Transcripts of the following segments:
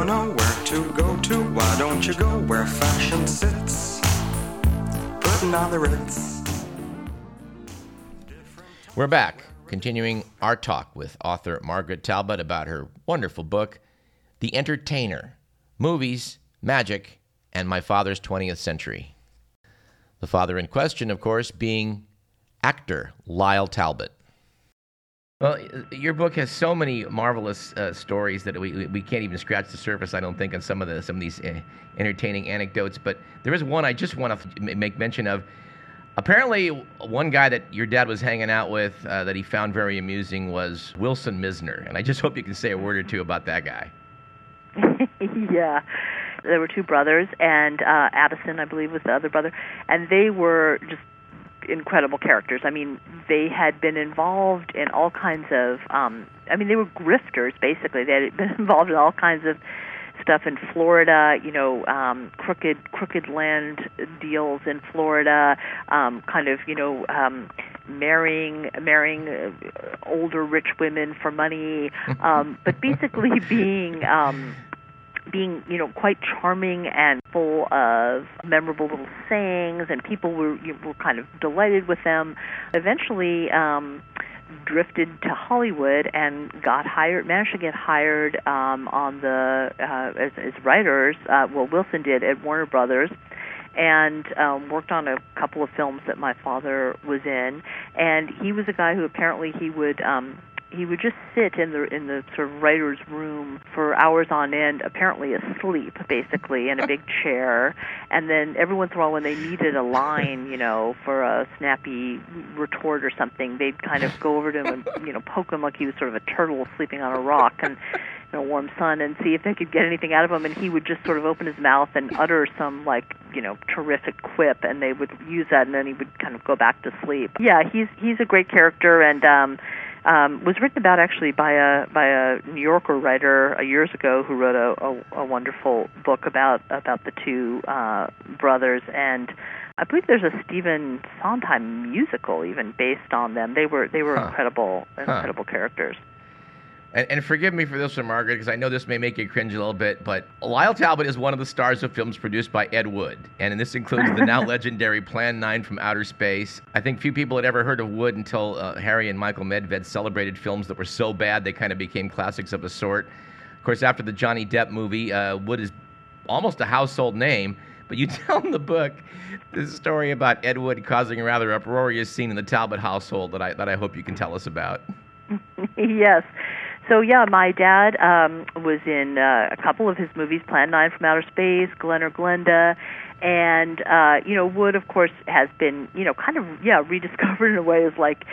don't know where to go to, why don't you go where fashion sits? Putting on the ritz. We're back, continuing our talk with author Margaret Talbot about her wonderful book, The Entertainer Movies, Magic, and My Father's 20th Century. The father in question, of course, being actor Lyle Talbot. Well, your book has so many marvelous uh, stories that we, we can't even scratch the surface. I don't think on some of the some of these uh, entertaining anecdotes. But there is one I just want to make mention of. Apparently, one guy that your dad was hanging out with uh, that he found very amusing was Wilson Mizner, and I just hope you can say a word or two about that guy. yeah, there were two brothers, and uh, Addison, I believe, was the other brother, and they were just incredible characters. I mean, they had been involved in all kinds of um I mean, they were grifters basically. They had been involved in all kinds of stuff in Florida, you know, um crooked crooked land deals in Florida, um kind of, you know, um marrying marrying uh, older rich women for money, um but basically being um being you know quite charming and full of memorable little sayings, and people were you were kind of delighted with them. Eventually. um drifted to Hollywood and got hired, managed to get hired um, on the uh, as, as writers. Uh, well, Wilson did at Warner Brothers, and um, worked on a couple of films that my father was in. And he was a guy who apparently he would um, he would just sit in the in the sort of writer's room for hours on end, apparently asleep, basically, in a big chair. And then every once in a while, when they needed a line, you know, for a snappy retort or something, they'd kind of go over to him and you know poke him like he was sort of a turtle sleeping on a rock and in a warm sun, and see if they could get anything out of him. And he would just sort of open his mouth and utter some like you know terrific quip, and they would use that, and then he would kind of go back to sleep. Yeah, he's he's a great character, and um um, was written about actually by a by a New Yorker writer uh, years ago who wrote a, a, a wonderful book about about the two uh, brothers and I believe there's a Stephen Sondheim musical even based on them. They were they were Huh. incredible incredible characters. And, and forgive me for this one, Margaret, because I know this may make you cringe a little bit, but Lyle Talbot is one of the stars of films produced by Ed Wood. And this includes the now legendary Plan 9 from Outer Space. I think few people had ever heard of Wood until uh, Harry and Michael Medved celebrated films that were so bad they kind of became classics of a sort. Of course, after the Johnny Depp movie, uh, Wood is almost a household name. But you tell in the book this story about Ed Wood causing a rather uproarious scene in the Talbot household that I, that I hope you can tell us about. yes. So yeah, my dad um, was in uh, a couple of his movies, Plan Nine from Outer Space, Glen or Glenda, and uh, you know Wood, of course, has been you know kind of yeah rediscovered in a way as like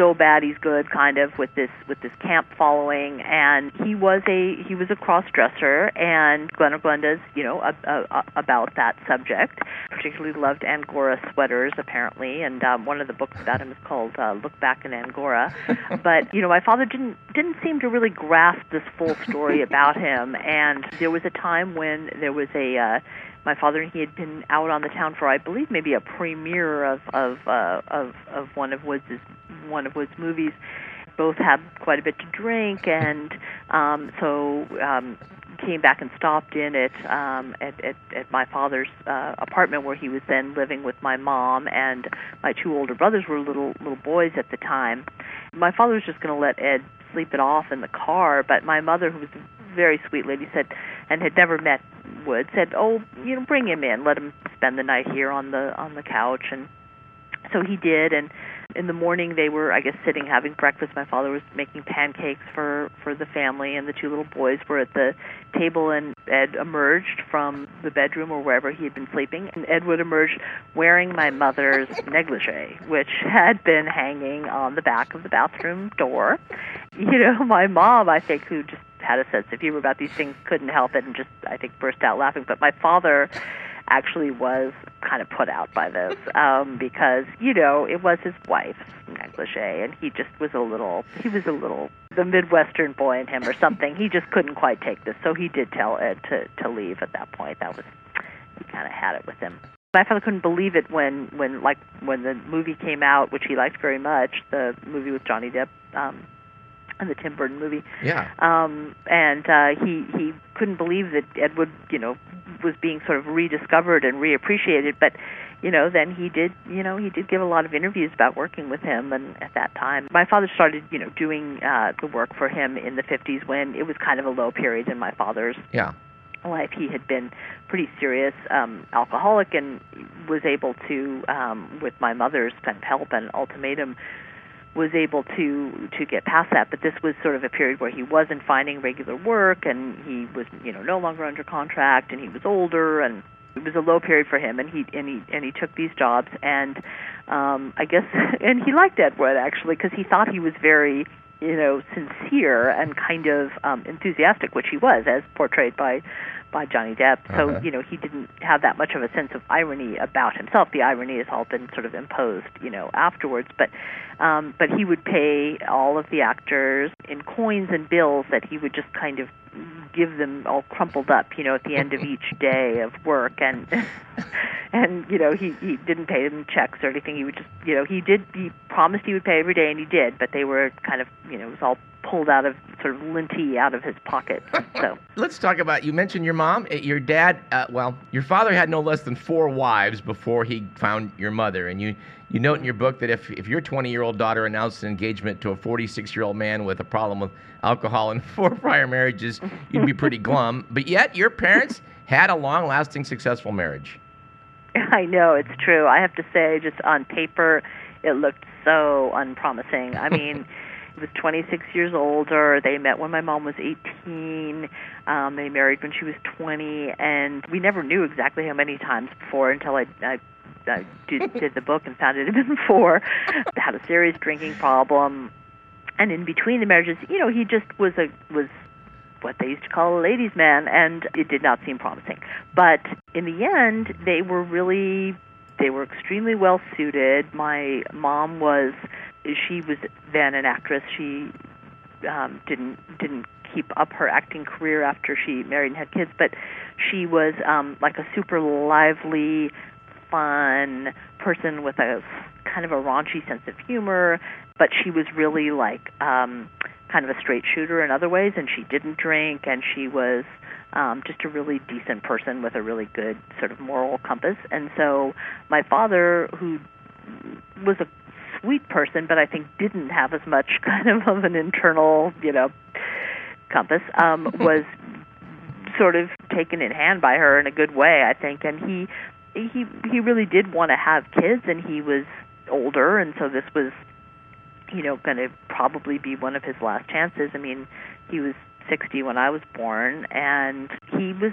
so bad he's good kind of with this with this camp following. And he was a he was a cross dresser and Glen or Glenda's you know a, a, a, about that subject. Particularly loved Angora sweaters apparently and um, one of the books about him is called uh, Look Back in Angora. But you know my father didn't didn't seem to really grasp this full story about him. And there was a time when there was a uh, my father and he had been out on the town for I believe maybe a premiere of of uh, of of one of Wood's one of Wood's movies. Both had quite a bit to drink, and um, so um, came back and stopped in at um, at, at at my father's uh, apartment where he was then living with my mom and my two older brothers were little little boys at the time. My father was just going to let Ed sleep it off in the car, but my mother, who was a very sweet lady, said and had never met Wood, said, "Oh, you know, bring him in. Let him spend the night here on the on the couch." And so he did, and in the morning they were i guess sitting having breakfast. My father was making pancakes for for the family and the two little boys were at the table and ed emerged from the bedroom or wherever he had been sleeping and ed would emerge wearing my mother's negligee which had been hanging on the back of the bathroom door. You know my mom i think who just had a sense of humor about these things couldn't help it and just i think burst out laughing. But my father actually was kind of put out by this um because you know it was his wife's negligee and he just was a little he was a little the midwestern boy in him or something. He just couldn't quite take this so he did tell ed to to leave at that point. That was he kind of had it with him. My father couldn't believe it when when like when the movie came out which he liked very much the movie with johnny depp um in the Tim Burton movie. Yeah. Um, and uh, he he couldn't believe that Ed Wood, you know, was being sort of rediscovered and reappreciated. But you know, then he did, you know, he did give a lot of interviews about working with him. And at that time, my father started, you know, doing uh, the work for him in the 50s when it was kind of a low period in my father's Yeah. life. He had been pretty serious um, alcoholic and was able to, um, with my mother's kind of help and ultimatum, was able to to get past that. But this was sort of a period where he wasn't finding regular work, and he was, you know, no longer under contract, and he was older, and it was a low period for him. And he and he and he took these jobs, and um, I guess, and he liked Ed Wood actually because he thought he was very you know, sincere and kind of um, enthusiastic, which he was, as portrayed by by Johnny Depp. So Uh-huh. you know, he didn't have that much of a sense of irony about himself. The irony has all been sort of imposed, you know, afterwards. But um, but he would pay all of the actors in coins and bills that he would just kind of give them all crumpled up, you know, at the end of each day of work and and you know he he didn't pay them checks or anything he would just you know he did he promised he would pay every day and he did but they were kind of you know it was all pulled out of sort of linty out of his pocket so Let's talk about. You mentioned your mom, Uh, your dad. Uh, well, your father had no less than four wives before he found your mother, and you you note in your book that if if your 20 year old daughter announced an engagement to a 46 year old man with a problem with alcohol and four prior marriages, you'd be pretty glum. But yet, your parents had a long lasting, successful marriage. I know it's true. I have to say, just on paper, it looked so unpromising. I mean, was 26 years older. They met when my mom was 18. Um, they married when she was 20, and we never knew exactly how many times before until I. I I did, did the book and found it had been four. Had a serious drinking problem, and in between the marriages, you know, he just was a was what they used to call a ladies' man, and it did not seem promising. But in the end, they were really they were extremely well suited. My mom was she was then an actress. She um, didn't didn't keep up her acting career after she married and had kids, but she was um, like a super lively, fun person with a kind of a raunchy sense of humor. But she was really like um, kind of a straight shooter in other ways, and she didn't drink, and she was um, just a really decent person with a really good sort of moral compass. And so my father, who was a sweet person, but I think didn't have as much kind of of an internal, you know, compass, um, was sort of taken in hand by her in a good way, I think. And he he he really did want to have kids, and he was older, and so this was, you know, going to probably be one of his last chances. I mean, he was 60 when I was born, and he was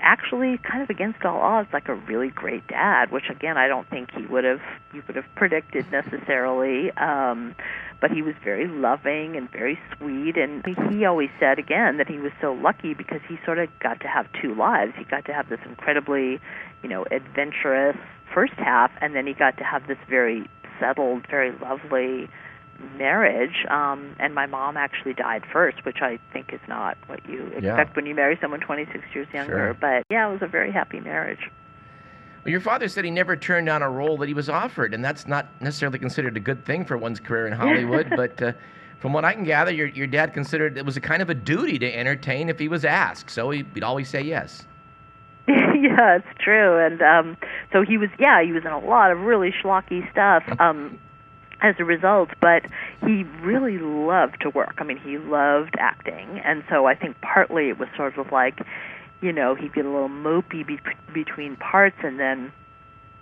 actually kind of against all odds like a really great dad which again i don't think he would have he would have predicted necessarily. Um but he was very loving and very sweet. And he always said again that he was so lucky because he sort of got to have two lives. He got to have this incredibly you know adventurous first half and then he got to have this very settled very lovely marriage um and my mom actually died first which i think is not what you expect Yeah. when you marry someone 26 years younger Sure. but yeah it was a very happy marriage Well, your father said he never turned down a role that he was offered, and that's not necessarily considered a good thing for one's career in Hollywood. but uh, from what I can gather, your, your dad considered it was a kind of a duty to entertain if he was asked, so he, he'd always say yes. yeah, it's true. And um so he was yeah, he was in a lot of really schlocky stuff um as a result, but he really loved to work. I mean, he loved acting. And so I think partly it was sort of like, you know, he'd get a little mopey be- between parts and then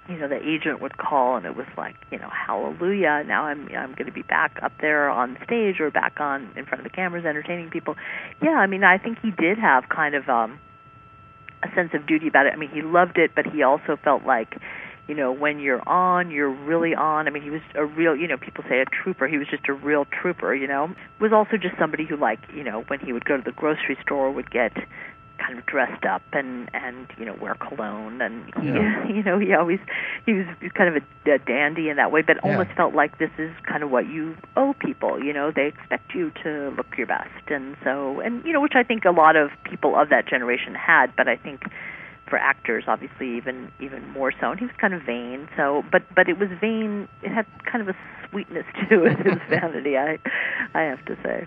you know, the agent would call and it was like, you know, hallelujah, now I'm I'm going to be back up there on stage or back on in front of the cameras entertaining people. Yeah, I mean, I think he did have kind of um a sense of duty about it. I mean, he loved it, but he also felt like, you know, when you're on, you're really on. I mean, he was a real, you know, people say a trooper. He was just a real trooper, you know. Was also just somebody who, like, you know, when he would go to the grocery store, would get kind of dressed up and and you know wear cologne and he, Yeah. you know he always he was kind of a, a dandy in that way but Yeah. almost felt like this is kind of what you owe people you know they expect you to look your best and so and you know which I think a lot of people of that generation had but I think for actors obviously even even more so and he was kind of vain so but but it was vain it had kind of a sweetness to it his vanity I I have to say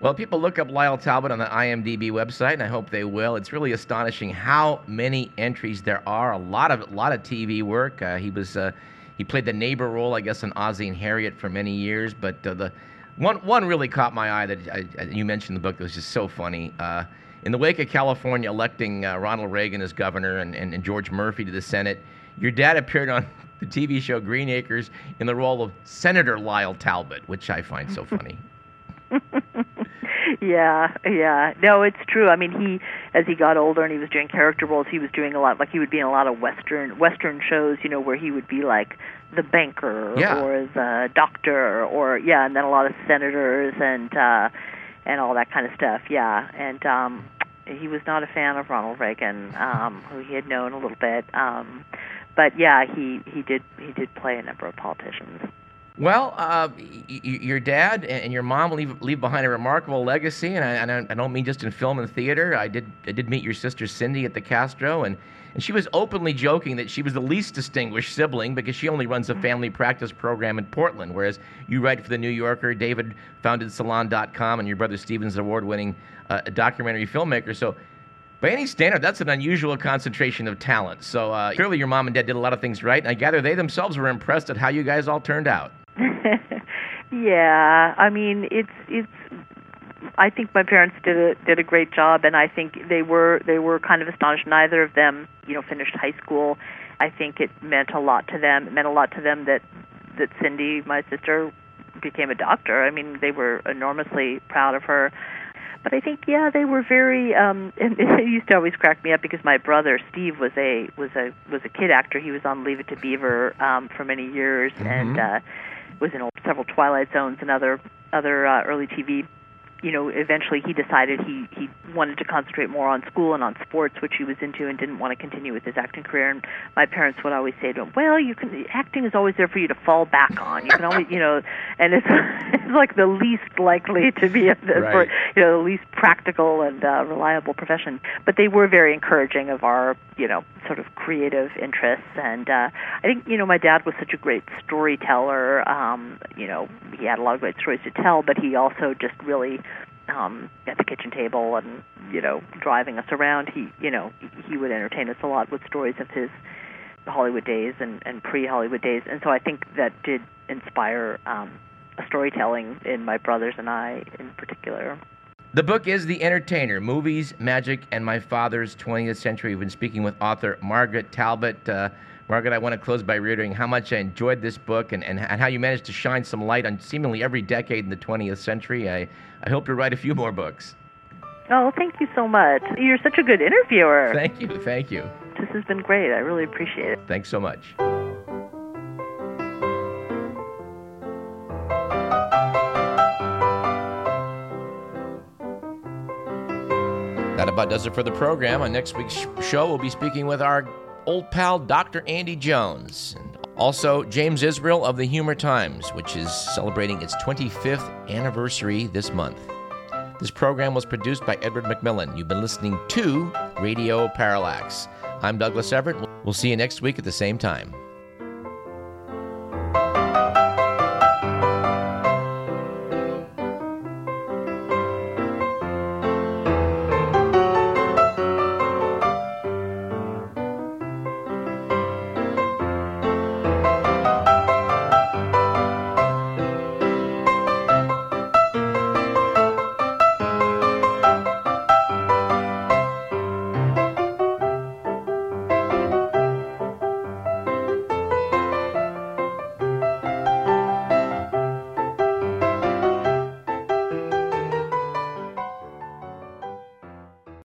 Well, people look up Lyle Talbot on the IMDb website, and I hope they will. It's really astonishing how many entries there are. A lot of a lot of TV work. Uh, he was uh, he played the neighbor role, I guess, in Ozzie and Harriet for many years. But uh, the one one really caught my eye that I, you mentioned in the book that was just so funny. In the wake of California electing uh, Ronald Reagan as governor and, and, and George Murphy to the Senate, your dad appeared on the TV show Green Acres in the role of Senator Lyle Talbot, which I find so funny. yeah, yeah. No, it's true. I mean, he as he got older and he was doing character roles, he was doing a lot like he would be in a lot of western western shows, you know, where he would be like the banker Yeah. or the doctor or yeah, and then a lot of senators and uh and all that kind of stuff. Yeah. And um he was not a fan of Ronald Reagan, um who he had known a little bit. Um but yeah, he he did he did play a number of politicians. Well, uh, y- your dad and your mom leave leave behind a remarkable legacy, and I, and I don't mean just in film and theater. I did I did meet your sister Cindy at the Castro, and, and she was openly joking that she was the least distinguished sibling because she only runs a family practice program in Portland, whereas you write for the New Yorker. David founded Salon.com, and your brother Stephen's award-winning uh, documentary filmmaker. So. By any standard, that's an unusual concentration of talent. So uh, clearly, your mom and dad did a lot of things right, and I gather they themselves were impressed at how you guys all turned out. yeah, I mean it's it's. I think my parents did a did a great job, and I think they were they were kind of astonished. Neither of them, you know, finished high school. I think it meant a lot to them. It meant a lot to them that that Cindy, my sister, became a doctor. I mean, they were enormously proud of her. But I think yeah, they were very. Um, and it used to always crack me up because my brother Steve was a was a was a kid actor. He was on Leave It to Beaver um, for many years and uh, was in several Twilight Zones and other other uh, early TV. You know, eventually he decided he he wanted to concentrate more on school and on sports, which he was into, and didn't want to continue with his acting career. And my parents would always say to him, "Well, you can acting is always there for you to fall back on. You can always, you know, and it's it's like the least likely to be a, for you know the least practical and uh, reliable profession. But they were very encouraging of our you know sort of creative interests, and uh, I think you know my dad was such a great storyteller. Um, you know he had a lot of great stories to tell, but he also just really um, at the kitchen table and you know driving us around. He you know he would entertain us a lot with stories of his Hollywood days and, and pre-Hollywood days, and so I think that did inspire um, storytelling in my brothers and I in particular. The book is The Entertainer Movies, Magic, and My Father's 20th Century. We've been speaking with author Margaret Talbot. Uh, Margaret, I want to close by reiterating how much I enjoyed this book and, and, and how you managed to shine some light on seemingly every decade in the 20th century. I, I hope to write a few more books. Oh, thank you so much. You're such a good interviewer. Thank you. Thank you. This has been great. I really appreciate it. Thanks so much. About does it for the program. On next week's show, we'll be speaking with our old pal, Dr. Andy Jones. And also, James Israel of the Humor Times, which is celebrating its 25th anniversary this month. This program was produced by Edward McMillan. You've been listening to Radio Parallax. I'm Douglas Everett. We'll see you next week at the same time.